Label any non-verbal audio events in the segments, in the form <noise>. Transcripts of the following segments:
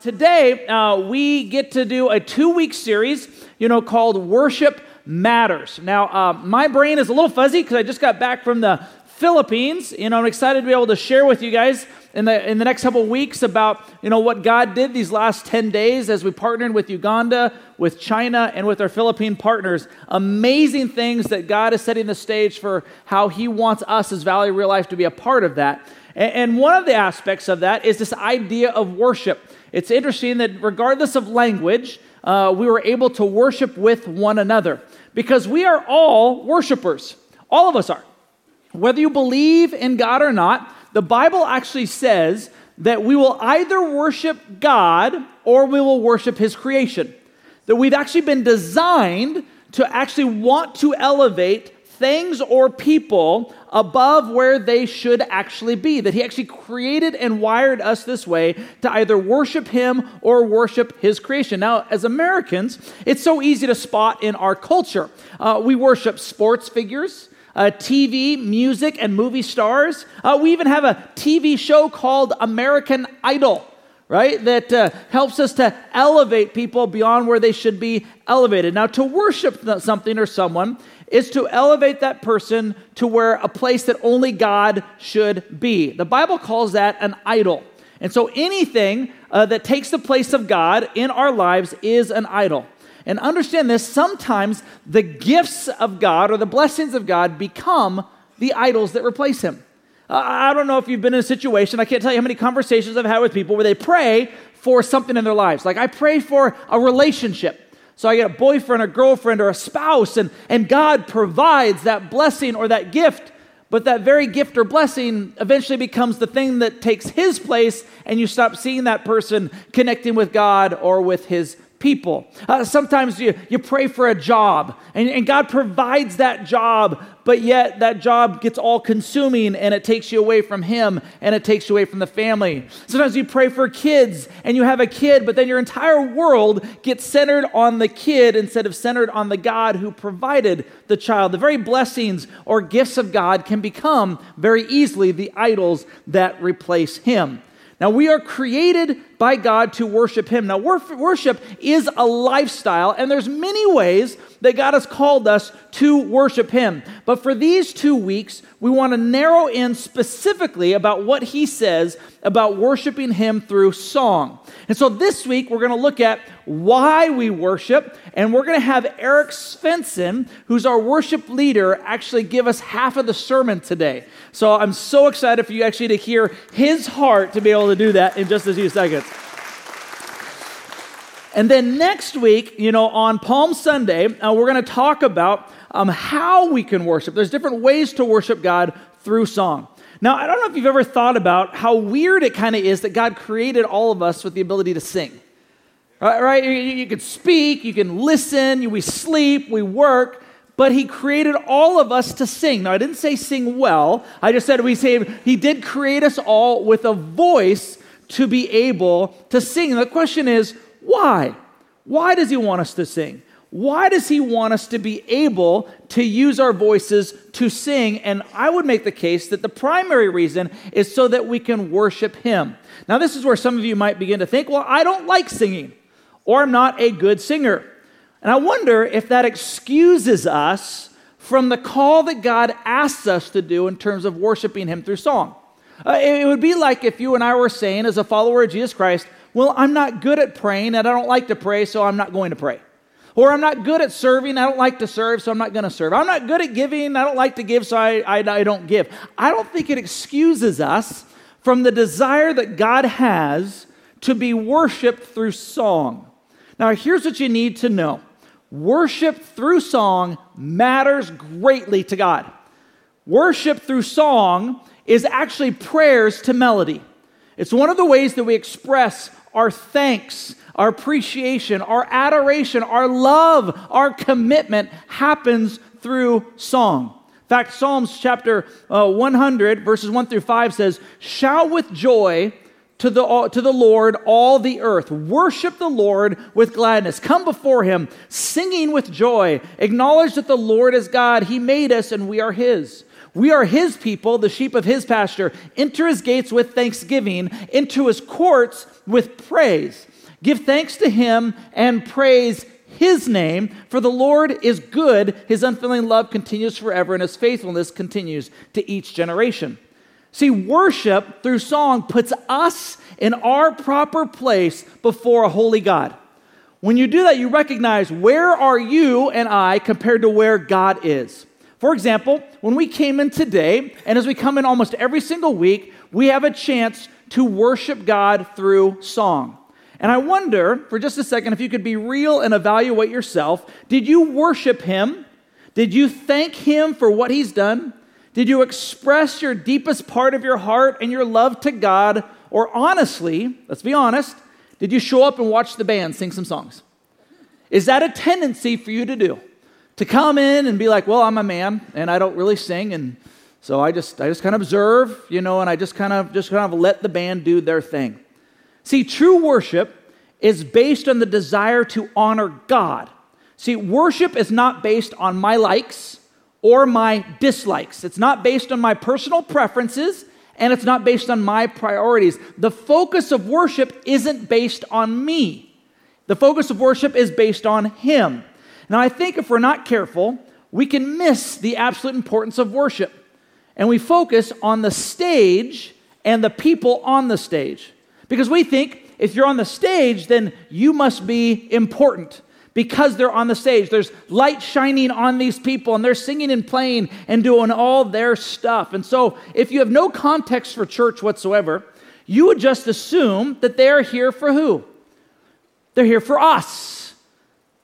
Today, uh, we get to do a two week series, you know, called Worship Matters. Now, uh, my brain is a little fuzzy because I just got back from the Philippines. You know, I'm excited to be able to share with you guys in the, in the next couple weeks about, you know, what God did these last 10 days as we partnered with Uganda, with China, and with our Philippine partners. Amazing things that God is setting the stage for how He wants us as Valley Real Life to be a part of that. And one of the aspects of that is this idea of worship. It's interesting that regardless of language, uh, we were able to worship with one another because we are all worshipers. All of us are. Whether you believe in God or not, the Bible actually says that we will either worship God or we will worship His creation. That we've actually been designed to actually want to elevate things or people above where they should actually be. That He actually created and wired us this way to either worship Him or worship His creation. Now, as Americans, it's so easy to spot in our culture. Uh, we worship sports figures. Uh, TV, music, and movie stars. Uh, we even have a TV show called American Idol right? That uh, helps us to elevate people beyond where they should be elevated. Now, to worship something or someone is to elevate that person to where a place that only God should be. The Bible calls that an idol. And so anything uh, that takes the place of God in our lives is an idol. And understand this sometimes the gifts of God or the blessings of God become the idols that replace Him. Uh, I don't know if you've been in a situation, I can't tell you how many conversations I've had with people where they pray for something in their lives. Like I pray for a relationship. So I get a boyfriend, a girlfriend, or a spouse, and, and God provides that blessing or that gift. But that very gift or blessing eventually becomes the thing that takes his place, and you stop seeing that person connecting with God or with his people. Uh, sometimes you, you pray for a job and, and God provides that job, but yet that job gets all consuming and it takes you away from Him and it takes you away from the family. Sometimes you pray for kids and you have a kid, but then your entire world gets centered on the kid instead of centered on the God who provided the child. The very blessings or gifts of God can become very easily the idols that replace Him. Now, we are created by God to worship Him. Now, worship is a lifestyle, and there's many ways that God has called us to worship Him. But for these two weeks, we want to narrow in specifically about what He says about worshiping Him through song. And so this week, we're going to look at why we worship, and we're going to have Eric Svensson, who's our worship leader, actually give us half of the sermon today. So I'm so excited for you actually to hear his heart to be able to do that in just a few seconds. And then next week, you know, on Palm Sunday, uh, we're going to talk about um, how we can worship. There's different ways to worship God through song. Now, I don't know if you've ever thought about how weird it kind of is that God created all of us with the ability to sing. Right? right? You, you can speak, you can listen, we sleep, we work, but He created all of us to sing. Now, I didn't say sing well, I just said we say He did create us all with a voice to be able to sing. the question is, why? Why does he want us to sing? Why does he want us to be able to use our voices to sing? And I would make the case that the primary reason is so that we can worship him. Now, this is where some of you might begin to think, well, I don't like singing, or I'm not a good singer. And I wonder if that excuses us from the call that God asks us to do in terms of worshiping him through song. Uh, it would be like if you and I were saying, as a follower of Jesus Christ, well, I'm not good at praying and I don't like to pray, so I'm not going to pray. Or I'm not good at serving, I don't like to serve, so I'm not going to serve. I'm not good at giving, I don't like to give, so I, I, I don't give. I don't think it excuses us from the desire that God has to be worshiped through song. Now, here's what you need to know worship through song matters greatly to God. Worship through song is actually prayers to melody. It's one of the ways that we express our thanks, our appreciation, our adoration, our love, our commitment happens through song. In fact, Psalms chapter uh, 100, verses 1 through 5 says, Shout with joy to the, to the Lord, all the earth. Worship the Lord with gladness. Come before him, singing with joy. Acknowledge that the Lord is God. He made us and we are his. We are his people, the sheep of his pasture. Enter his gates with thanksgiving, into his courts with praise. Give thanks to him and praise his name, for the Lord is good. His unfailing love continues forever, and his faithfulness continues to each generation. See, worship through song puts us in our proper place before a holy God. When you do that, you recognize where are you and I compared to where God is. For example, when we came in today, and as we come in almost every single week, we have a chance to worship God through song. And I wonder for just a second if you could be real and evaluate yourself. Did you worship Him? Did you thank Him for what He's done? Did you express your deepest part of your heart and your love to God? Or honestly, let's be honest, did you show up and watch the band sing some songs? Is that a tendency for you to do? To come in and be like, well, I'm a man and I don't really sing and so I just I just kind of observe, you know, and I just kind of just kind of let the band do their thing. See, true worship is based on the desire to honor God. See, worship is not based on my likes or my dislikes. It's not based on my personal preferences and it's not based on my priorities. The focus of worship isn't based on me. The focus of worship is based on Him. Now, I think if we're not careful, we can miss the absolute importance of worship. And we focus on the stage and the people on the stage. Because we think if you're on the stage, then you must be important because they're on the stage. There's light shining on these people and they're singing and playing and doing all their stuff. And so, if you have no context for church whatsoever, you would just assume that they're here for who? They're here for us.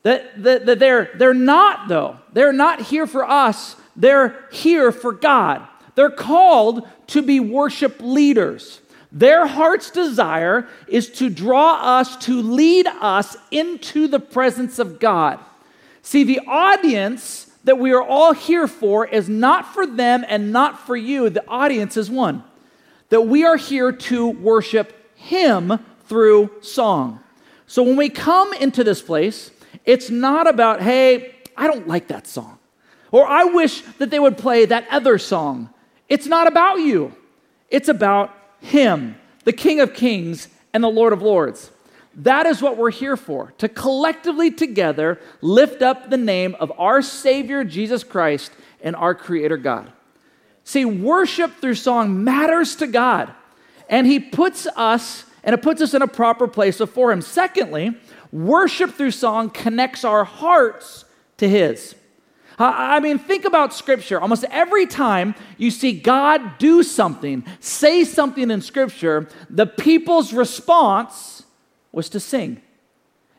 That, that, that they're, they're not, though. They're not here for us, they're here for God. They're called to be worship leaders. Their heart's desire is to draw us, to lead us into the presence of God. See, the audience that we are all here for is not for them and not for you. The audience is one that we are here to worship Him through song. So when we come into this place, it's not about, hey, I don't like that song, or I wish that they would play that other song. It's not about you, it's about him, the King of Kings and the Lord of Lords. That is what we're here for, to collectively together lift up the name of our Savior Jesus Christ and our Creator God. See, worship through song matters to God, and He puts us, and it puts us in a proper place before Him. Secondly, worship through song connects our hearts to His. I mean, think about Scripture. Almost every time you see God do something, say something in Scripture, the people's response was to sing.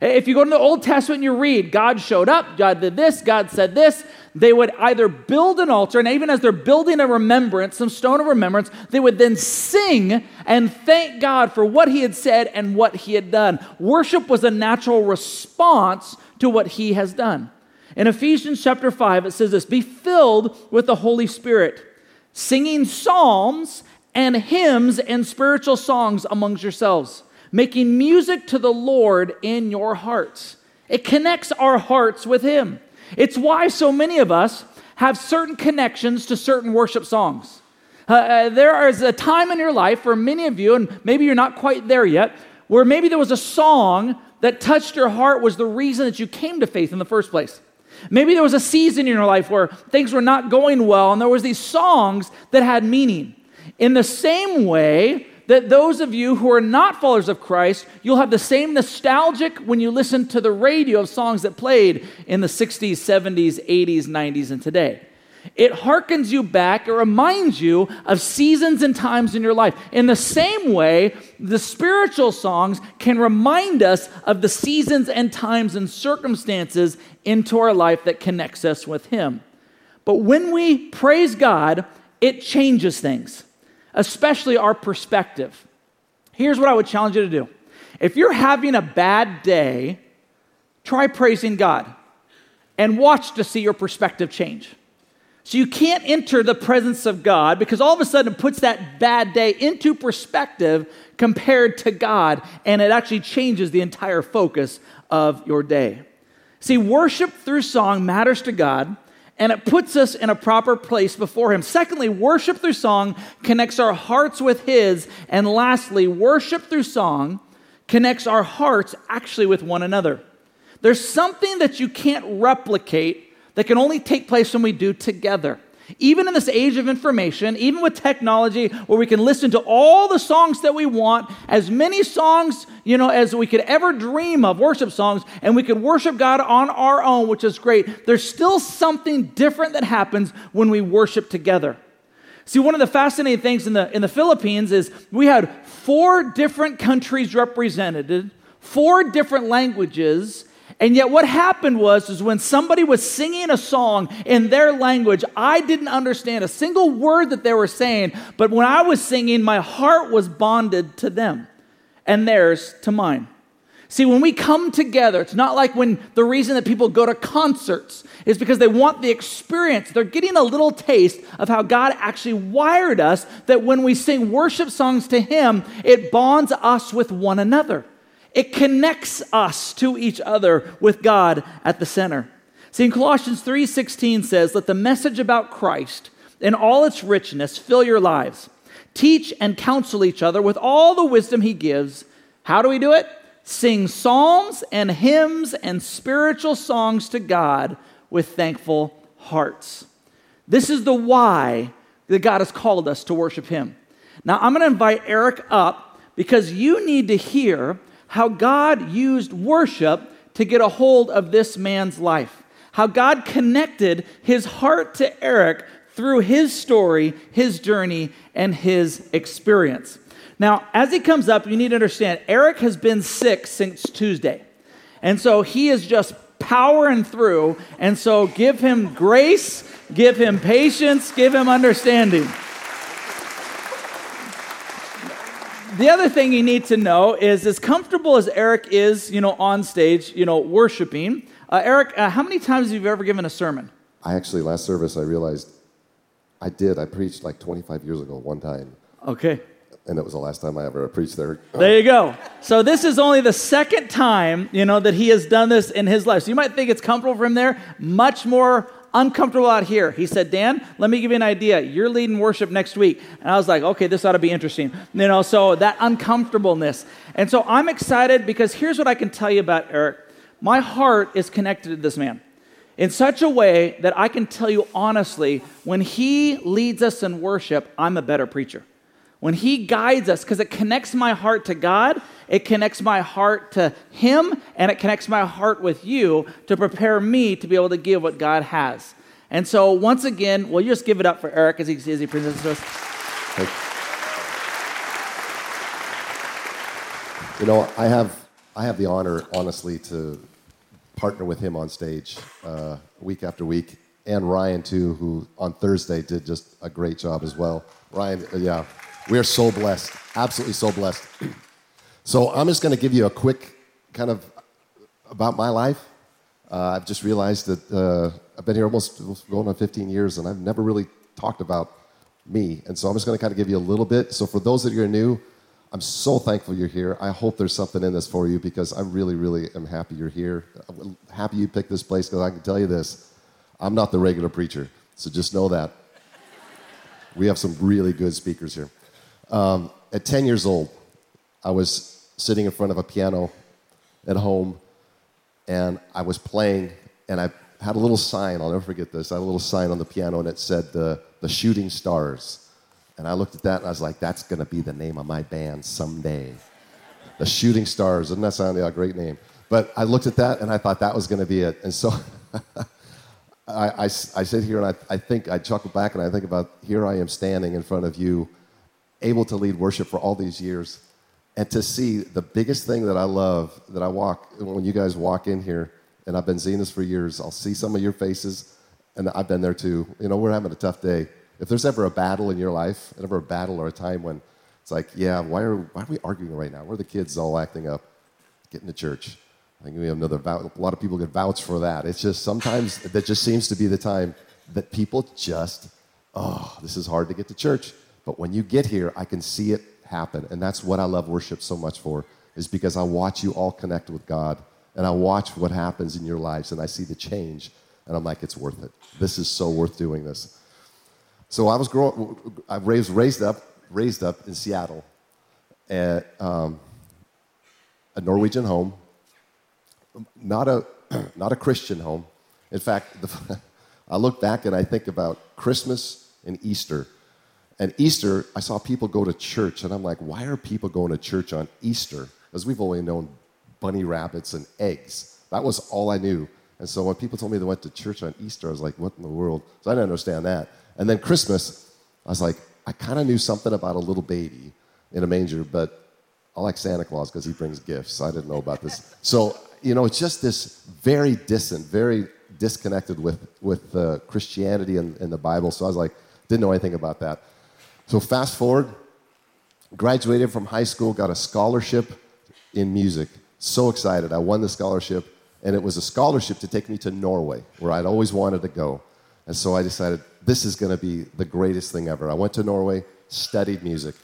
If you go to the Old Testament and you read, God showed up, God did this, God said this, they would either build an altar, and even as they're building a remembrance, some stone of remembrance, they would then sing and thank God for what He had said and what He had done. Worship was a natural response to what He has done. In Ephesians chapter 5, it says this Be filled with the Holy Spirit, singing psalms and hymns and spiritual songs amongst yourselves, making music to the Lord in your hearts. It connects our hearts with Him. It's why so many of us have certain connections to certain worship songs. Uh, uh, there is a time in your life for many of you, and maybe you're not quite there yet, where maybe there was a song that touched your heart, was the reason that you came to faith in the first place. Maybe there was a season in your life where things were not going well and there was these songs that had meaning. In the same way that those of you who are not followers of Christ, you'll have the same nostalgic when you listen to the radio of songs that played in the 60s, 70s, 80s, 90s, and today. It harkens you back, it reminds you of seasons and times in your life. In the same way, the spiritual songs can remind us of the seasons and times and circumstances into our life that connects us with Him. But when we praise God, it changes things, especially our perspective. Here's what I would challenge you to do if you're having a bad day, try praising God and watch to see your perspective change. So you can't enter the presence of God because all of a sudden it puts that bad day into perspective compared to God, and it actually changes the entire focus of your day. See, worship through song matters to God, and it puts us in a proper place before Him. Secondly, worship through song connects our hearts with His. And lastly, worship through song connects our hearts actually with one another. There's something that you can't replicate that can only take place when we do together. Even in this age of information, even with technology where we can listen to all the songs that we want, as many songs, you know, as we could ever dream of, worship songs, and we could worship God on our own, which is great, there's still something different that happens when we worship together. See, one of the fascinating things in the, in the Philippines is we had four different countries represented, four different languages, and yet what happened was is when somebody was singing a song in their language, I didn't understand a single word that they were saying, but when I was singing, my heart was bonded to them and theirs to mine. See, when we come together, it's not like when the reason that people go to concerts is because they want the experience. They're getting a little taste of how God actually wired us that when we sing worship songs to Him, it bonds us with one another. It connects us to each other with God at the center. See, in Colossians 3:16 says, "Let the message about Christ in all its richness fill your lives. Teach and counsel each other with all the wisdom he gives." How do we do it? Sing psalms and hymns and spiritual songs to God with thankful hearts. This is the why that God has called us to worship him. Now, I'm going to invite Eric up because you need to hear how God used worship to get a hold of this man's life. How God connected his heart to Eric through his story, his journey, and his experience. Now, as he comes up, you need to understand Eric has been sick since Tuesday. And so he is just powering through. And so give him grace, give him patience, give him understanding. The other thing you need to know is as comfortable as Eric is, you know, on stage, you know, worshiping, uh, Eric, uh, how many times have you ever given a sermon? I actually, last service, I realized I did. I preached like 25 years ago one time. Okay. And it was the last time I ever preached there. There you go. So this is only the second time, you know, that he has done this in his life. So you might think it's comfortable for him there. Much more uncomfortable out here. He said, Dan, let me give you an idea. You're leading worship next week. And I was like, okay, this ought to be interesting. You know, so that uncomfortableness. And so I'm excited because here's what I can tell you about Eric. My heart is connected to this man in such a way that I can tell you honestly, when he leads us in worship, I'm a better preacher when He guides us, because it connects my heart to God, it connects my heart to Him, and it connects my heart with you to prepare me to be able to give what God has. And so, once again, we'll just give it up for Eric as he, as he presents us. You know, I have, I have the honor, honestly, to partner with him on stage uh, week after week, and Ryan, too, who on Thursday did just a great job as well. Ryan, yeah. We are so blessed, absolutely so blessed. So I'm just going to give you a quick kind of about my life. Uh, I've just realized that uh, I've been here almost going on 15 years, and I've never really talked about me. And so I'm just going to kind of give you a little bit. So for those that are new, I'm so thankful you're here. I hope there's something in this for you because I really, really am happy you're here. I'm happy you picked this place because I can tell you this I'm not the regular preacher. So just know that. We have some really good speakers here. Um, at 10 years old, I was sitting in front of a piano at home and I was playing and I had a little sign, I'll never forget this. I had a little sign on the piano and it said the, the Shooting Stars. And I looked at that and I was like, that's going to be the name of my band someday. The Shooting Stars. Doesn't that sound like a great name? But I looked at that and I thought that was going to be it. And so <laughs> I, I, I, sit here and I, I think, I chuckle back and I think about here I am standing in front of you able to lead worship for all these years and to see the biggest thing that I love that I walk when you guys walk in here, and I've been seeing this for years. I'll see some of your faces, and I've been there too. You know, we're having a tough day. If there's ever a battle in your life, ever a battle or a time when it's like, yeah, why are, why are we arguing right now? Where are the kids all acting up? Getting to church. I think we have another, a lot of people can vouch for that. It's just sometimes that just seems to be the time that people just, oh, this is hard to get to church. But when you get here, I can see it happen. And that's what I love worship so much for, is because I watch you all connect with God and I watch what happens in your lives and I see the change. And I'm like, it's worth it. This is so worth doing this. So I was growing, I was raised up, raised up in Seattle at um, a Norwegian home, not a, <clears throat> not a Christian home. In fact, the, <laughs> I look back and I think about Christmas and Easter. And Easter, I saw people go to church, and I'm like, why are people going to church on Easter? Because we've only known bunny rabbits and eggs. That was all I knew. And so when people told me they went to church on Easter, I was like, what in the world? So I didn't understand that. And then Christmas, I was like, I kind of knew something about a little baby in a manger, but I like Santa Claus because he brings gifts. I didn't know about this. <laughs> So, you know, it's just this very distant, very disconnected with, with uh, Christianity and, and the Bible. So I was like, didn't know anything about that. So fast forward, graduated from high school, got a scholarship in music. So excited. I won the scholarship, and it was a scholarship to take me to Norway, where I'd always wanted to go. And so I decided this is going to be the greatest thing ever. I went to Norway, studied music,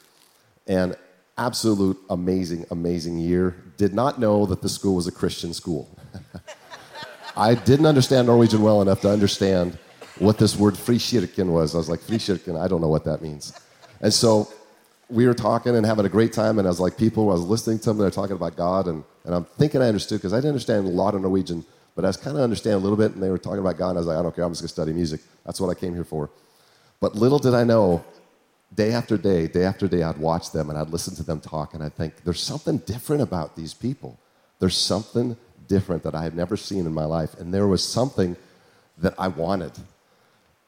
and absolute amazing, amazing year. Did not know that the school was a Christian school. <laughs> I didn't understand Norwegian well enough to understand what this word frikirken was. I was like, frikirken, I don't know what that means. And so we were talking and having a great time, and I was like, people, I was listening to them, they're talking about God, and, and I'm thinking I understood because I didn't understand a lot of Norwegian, but I was kind of understand a little bit, and they were talking about God, and I was like, I don't care, I'm just going to study music. That's what I came here for. But little did I know, day after day, day after day, I'd watch them and I'd listen to them talk, and I'd think, there's something different about these people. There's something different that I had never seen in my life. And there was something that I wanted.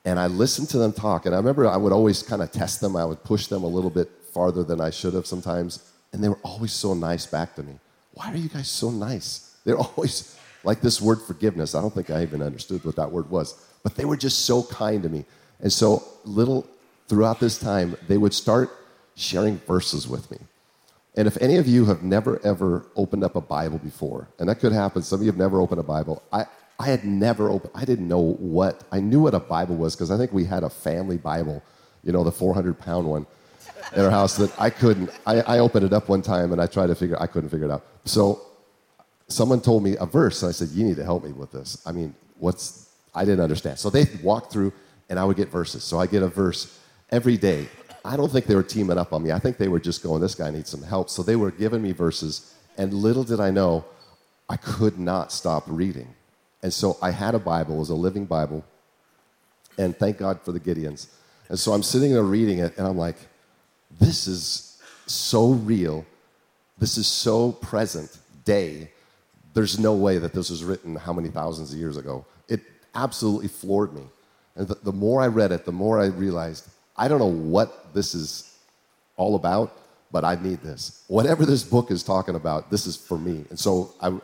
And I listened to them talk. And I remember I would always kind of test them, I would push them a little bit farther than I should have sometimes. And they were always so nice back to me. Why are you guys so nice? They're <laughs> always like this word forgiveness. I don't think I even understood what that word was, but they were just so kind to me. And so, little throughout this time, they would start sharing verses with me. And if any of you have never ever opened up a Bible before, and that could happen, some of you have never opened a Bible. I, I had never opened, I didn't know what, I knew what a Bible was because I think we had a family Bible, you know, the 400 pound one in our house that I couldn't, I, I opened it up one time and I tried to figure, I couldn't figure it out. So someone told me a verse and I said, you need to help me with this. I mean, what's, I didn't understand. So they walked through and I would get verses. So I get a verse every day I don't think they were teaming up on me. I think they were just going, this guy needs some help. So they were giving me verses, and little did I know, I could not stop reading. And so I had a Bible, it was a living Bible, and thank God for the Gideons. And so I'm sitting there reading it, and I'm like, this is so real. This is so present day. There's no way that this was written how many thousands of years ago. It absolutely floored me. And the, the more I read it, the more I realized I don't know what this is all about, but I need this. Whatever this book is talking about, this is for me. And so I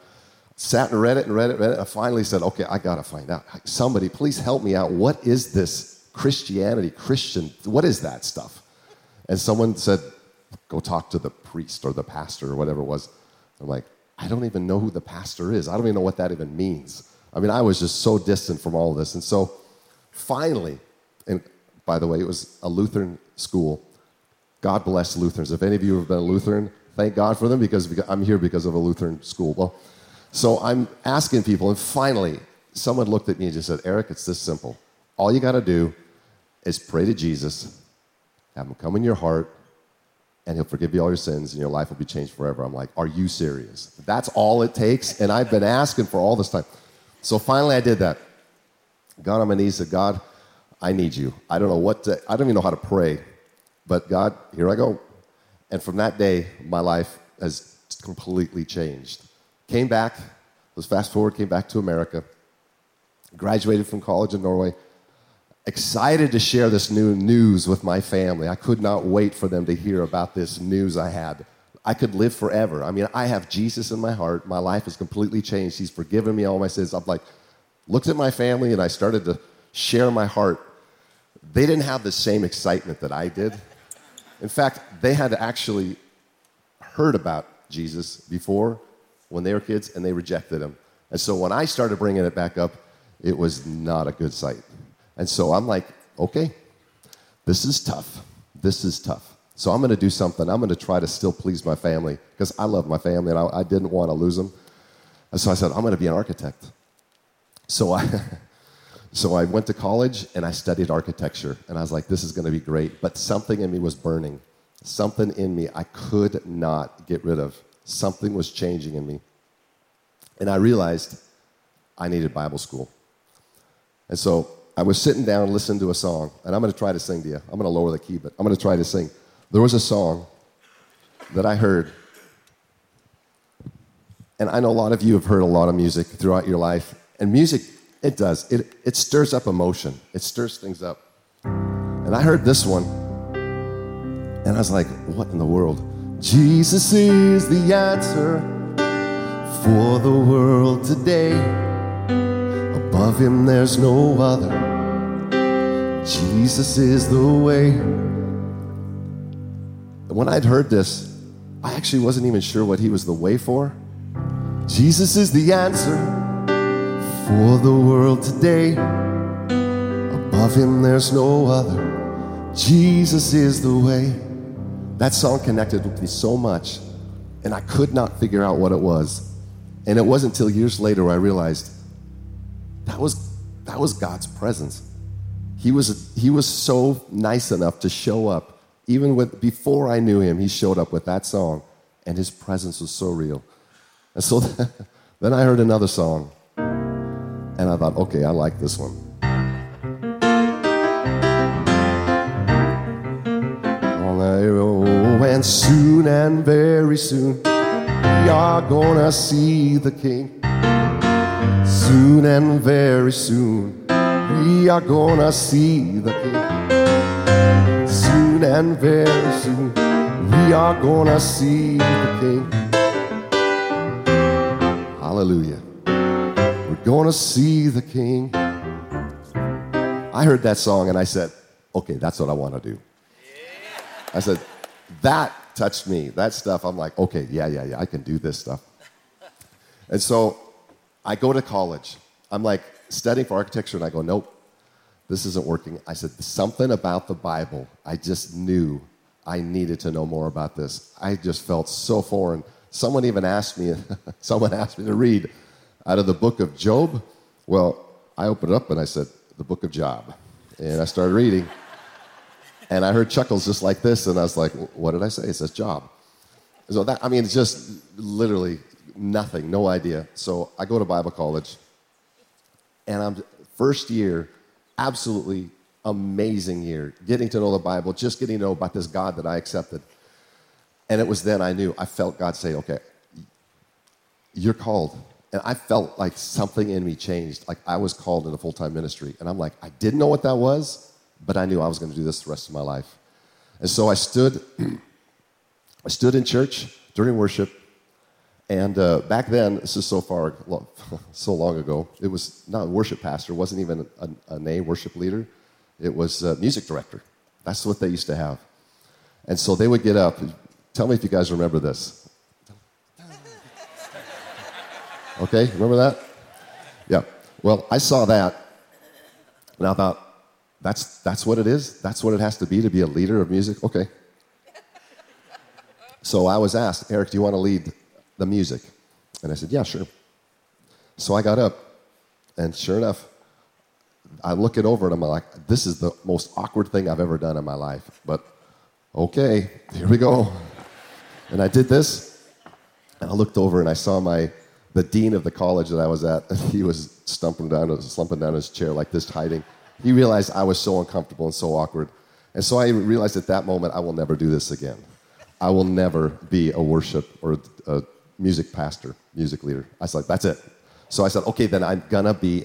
sat and read it and read it and read it. I finally said, okay, I got to find out. Somebody, please help me out. What is this Christianity, Christian? What is that stuff? And someone said, go talk to the priest or the pastor or whatever it was. I'm like, I don't even know who the pastor is. I don't even know what that even means. I mean, I was just so distant from all of this. And so finally, and by the way. It was a Lutheran school. God bless Lutherans. If any of you have been a Lutheran, thank God for them because I'm here because of a Lutheran school. Well, so I'm asking people, and finally, someone looked at me and just said, Eric, it's this simple. All you got to do is pray to Jesus, have him come in your heart, and he'll forgive you all your sins, and your life will be changed forever. I'm like, are you serious? That's all it takes? And I've been asking for all this time. So finally, I did that. Got on my knees, said, God, I need you. I don't know what to, I don't even know how to pray, but God, here I go. And from that day, my life has completely changed. Came back, let's fast forward, came back to America, graduated from college in Norway, excited to share this new news with my family. I could not wait for them to hear about this news I had. I could live forever. I mean, I have Jesus in my heart. My life has completely changed. He's forgiven me all my sins. I'm like, looked at my family and I started to share my heart they didn't have the same excitement that I did. In fact, they had actually heard about Jesus before when they were kids and they rejected him. And so when I started bringing it back up, it was not a good sight. And so I'm like, okay, this is tough. This is tough. So I'm going to do something. I'm going to try to still please my family because I love my family and I, I didn't want to lose them. And so I said, I'm going to be an architect. So I, <laughs> So I went to college and I studied architecture, and I was like, this is going to be great. But something in me was burning. Something in me I could not get rid of. Something was changing in me. And I realized I needed Bible school. And so I was sitting down listening to a song, and I'm going to try to sing to you. I'm going to lower the key, but I'm going to try to sing. There was a song that I heard, and I know a lot of you have heard a lot of music throughout your life, and music, it does. It, it stirs up emotion, it stirs things up. And I heard this one, and I was like, what in the world? Jesus is the answer for the world today. Above him, there's no other. Jesus is the way. When I'd heard this, I actually wasn't even sure what he was the way for. Jesus is the answer for the world today. Above him, there's no other. Jesus is the way. That song connected with me so much, and I could not figure out what it was. And it wasn't until years later where I realized that was, that was God's presence. He was, he was so nice enough to show up. Even with, before I knew him, he showed up with that song, and his presence was so real. And so <laughs> then I heard another song, and I thought, okay, I like this one. And soon and very soon, we are gonna see the King. Soon and very soon, we are gonna see the King. Soon and very soon, we are gonna see the King. Hallelujah. We're gonna see the King. I heard that song and I said, okay, that's what I wanna do. I said, that touched me. That stuff, I'm like, okay, yeah, yeah, yeah, I can do this stuff. And so I go to college. I'm like studying for architecture, and I go, nope, this isn't working. I said, something about the Bible. I just knew I needed to know more about this. I just felt so foreign. Someone even asked me, <laughs> someone asked me to read out of the book of Job. Well, I opened it up and I said, the book of Job. And I started reading. And I heard chuckles just like this, and I was like, what did I say? It says Job. So that, I mean, it's just literally nothing, no idea. So I go to Bible college, and I'm first year, absolutely amazing year, getting to know the Bible, just getting to know about this God that I accepted. And it was then I knew, I felt God say, okay, you're called. And I felt like something in me changed. Like I was called into full time ministry. And I'm like, I didn't know what that was, but I knew I was going to do this the rest of my life. And so I stood, <clears throat> I stood in church during worship, and uh, back then, this is so far, <laughs> so long ago, it was not a worship pastor, wasn't even a, a worship leader. It was a music director. That's what they used to have. And so they would get up. Tell me if you guys remember this. <laughs> Okay, remember that? Yeah. Well, I saw that, and I thought, that's, that's what it is? That's what it has to be to be a leader of music? Okay. So I was asked, Eric, do you want to lead the music? And I said, yeah, sure. So I got up, and sure enough, I look it over and I'm like, this is the most awkward thing I've ever done in my life. But okay, here we go. And I did this, and I looked over and I saw my the dean of the college that I was at, <laughs> he was stumping down, slumping down his chair like this, hiding. He realized I was so uncomfortable and so awkward. And so I realized at that moment, I will never do this again. I will never be a worship or a music pastor, music leader. I was like, that's it. So I said, okay, then I'm gonna be,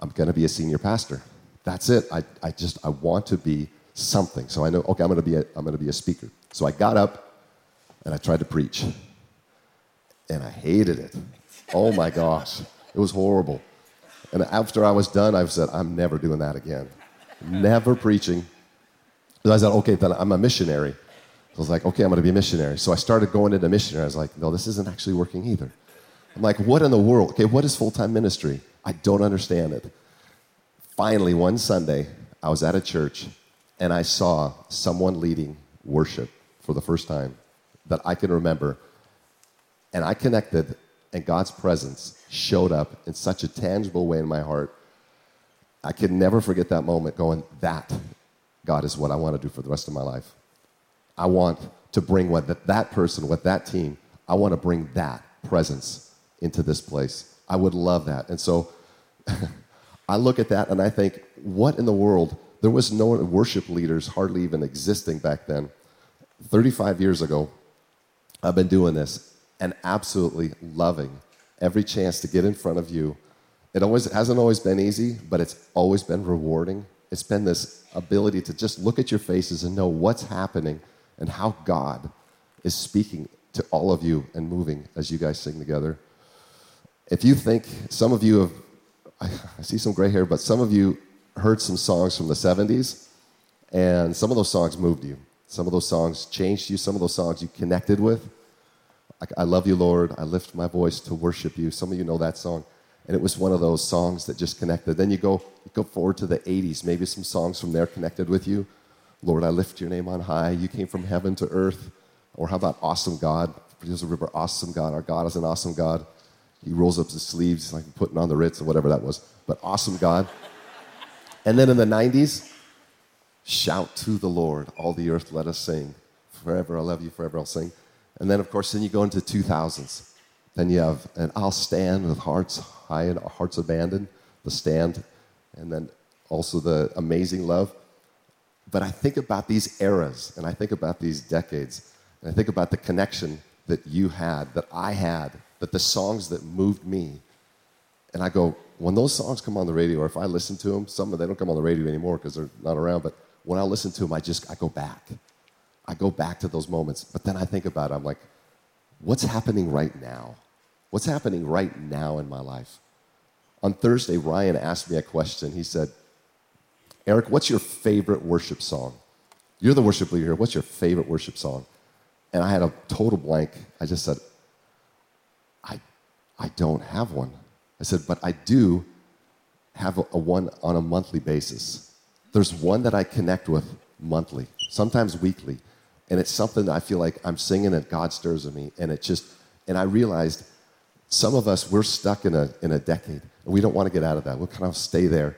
I'm gonna be a senior pastor. That's it. I, I just, I want to be something. So I know, okay, I'm gonna be a, I'm gonna be a speaker. So I got up and I tried to preach. And I hated it. Oh my gosh. It was horrible. And after I was done, I said, I'm never doing that again. never preaching. So I said, okay, then I'm a missionary. I was like, okay, I'm going to be a missionary. So I started going into missionary. I was like, no, this isn't actually working either. I'm like, what in the world? Okay, what is full time ministry? I don't understand it. Finally, one Sunday, I was at a church and I saw someone leading worship for the first time that I can remember. And I connected, and God's presence showed up in such a tangible way in my heart. I can never forget that moment going, that, God, is what I want to do for the rest of my life. I want to bring what that, that person, what that team, I want to bring that presence into this place. I would love that. And so <laughs> I look at that and I think, what in the world? There was no worship leaders hardly even existing back then. 35 years ago, I've been doing this and absolutely loving every chance to get in front of you. It always hasn't always been easy, but it's always been rewarding. It's been this ability to just look at your faces and know what's happening and how God is speaking to all of you and moving as you guys sing together. If you think some of you have, I, I see some gray hair, but some of you heard some songs from the 70s, and some of those songs moved you. Some of those songs changed you. Some of those songs you connected with. I, I love you, Lord. I lift my voice to worship you. Some of you know that song. And it was one of those songs that just connected. Then you go, you go forward to the 80s. Maybe some songs from there connected with you. Lord, I lift your name on high. You came from heaven to earth. Or how about awesome God? Produce a river, awesome God. Our God is an awesome God. He rolls up his sleeves like putting on the Ritz or whatever that was. But awesome God. And then in the 90s, shout to the Lord, all the earth let us sing. Forever I love you, forever I'll sing. And then, of course, then you go into 2000s. Then you have, and I'll stand with hearts high and hearts abandoned, the stand, and then also the amazing love. But I think about these eras, and I think about these decades, and I think about the connection that you had, that I had, that the songs that moved me. And I go, when those songs come on the radio, or if I listen to them, some of them they don't come on the radio anymore because they're not around, but when I listen to them, I just, I go back. I go back to those moments. But then I think about it, I'm like, what's happening right now? What's happening right now in my life? On Thursday, Ryan asked me a question. He said, Eric, what's your favorite worship song? You're the worship leader here. What's your favorite worship song? And I had a total blank. I just said, I, I don't have one. I said, but I do have a, a one on a monthly basis. There's one that I connect with monthly, sometimes weekly. And it's something that I feel like I'm singing and God stirs in me. And it just, and I realized some of us, we're stuck in a, in a decade and we don't want to get out of that. We'll kind of stay there.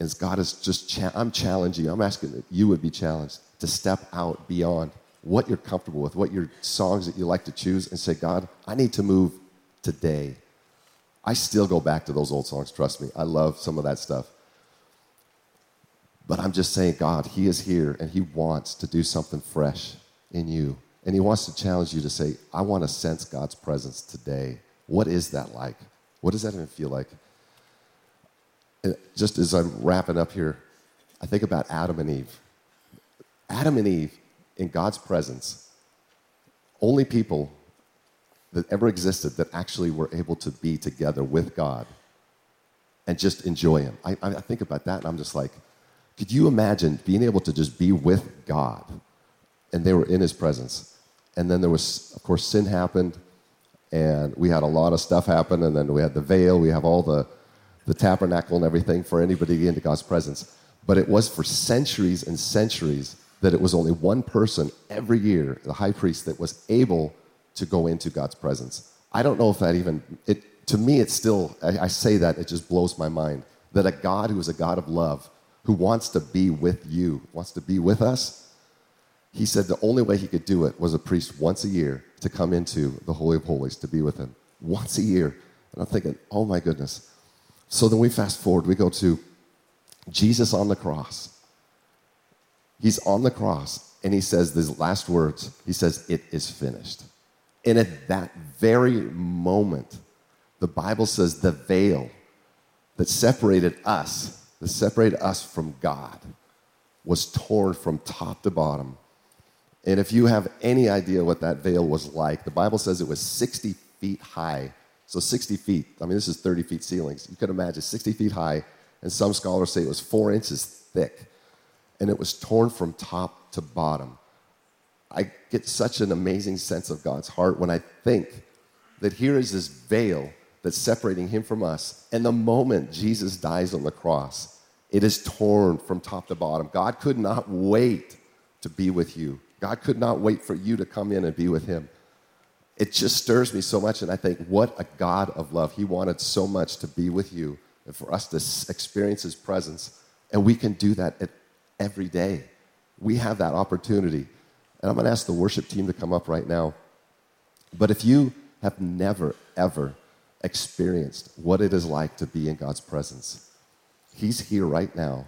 And God is just, cha- I'm challenging you. I'm asking that you would be challenged to step out beyond what you're comfortable with, what your songs that you like to choose, and say, God, I need to move today. I still go back to those old songs, trust me. I love some of that stuff. But I'm just saying, God, He is here and He wants to do something fresh in you. And He wants to challenge you to say, I want to sense God's presence today. What is that like? What does that even feel like? And just as I'm wrapping up here, I think about Adam and Eve. Adam and Eve, in God's presence, only people that ever existed that actually were able to be together with God and just enjoy Him. I, I think about that and I'm just like, could you imagine being able to just be with God? And they were in his presence. And then there was, of course, sin happened, and we had a lot of stuff happen, and then we had the veil, we have all the, the tabernacle and everything for anybody to get into God's presence. But it was for centuries and centuries that it was only one person every year, the high priest, that was able to go into God's presence. I don't know if that even, it, to me, it's still, I, I say that, it just blows my mind. That a God who is a God of love, who wants to be with you, wants to be with us, he said the only way he could do it was a priest once a year to come into the Holy of Holies to be with him. Once a year. And I'm thinking, oh my goodness. So then we fast forward, we go to Jesus on the cross. He's on the cross, and he says these last words. He says, It is finished. And at that very moment, the Bible says the veil that separated us that separated us from God was torn from top to bottom. And if you have any idea what that veil was like, the Bible says it was 60 feet high. So 60 feet, I mean, this is 30 feet ceilings. You could imagine 60 feet high, and some scholars say it was four inches thick. And it was torn from top to bottom. I get such an amazing sense of God's heart when I think that here is this veil that's separating him from us. And the moment Jesus dies on the cross, it is torn from top to bottom. God could not wait to be with you. God could not wait for you to come in and be with him. It just stirs me so much, and I think, what a God of love. He wanted so much to be with you and for us to experience His presence. And we can do that every day. We have that opportunity. And I'm going to ask the worship team to come up right now. But if you have never, ever experienced what it is like to be in God's presence, He's here right now.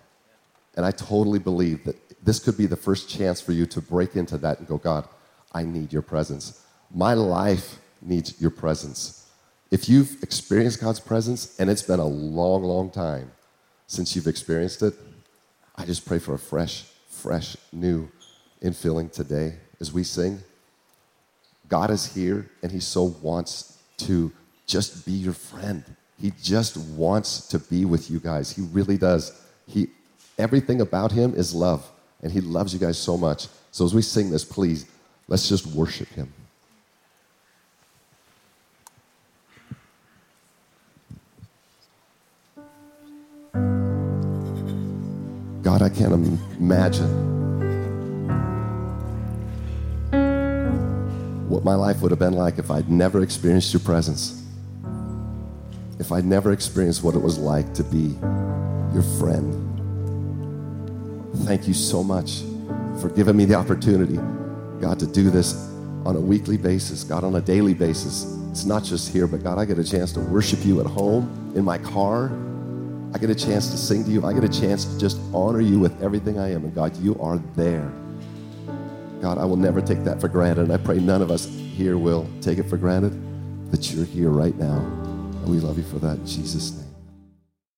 And I totally believe that this could be the first chance for you to break into that and go, God, I need your presence. My life needs your presence. If you've experienced God's presence and it's been a long, long time since you've experienced it, I just pray for a fresh, fresh, new infilling today as we sing. God is here and He so wants to just be your friend. He just wants to be with you guys. He really does. He, everything about Him is love, and He loves you guys so much. So as we sing this, please, let's just worship Him. God, I can't imagine what my life would have been like if I'd never experienced your presence. If I'd never experienced what it was like to be your friend. Thank you so much for giving me the opportunity, God, to do this on a weekly basis, God, on a daily basis. It's not just here, but God, I get a chance to worship you at home, in my car. I get a chance to sing to you. I get a chance to just honor you with everything I am. And God, you are there. God, I will never take that for granted. And I pray none of us here will take it for granted that you're here right now. We love you for that in Jesus' name.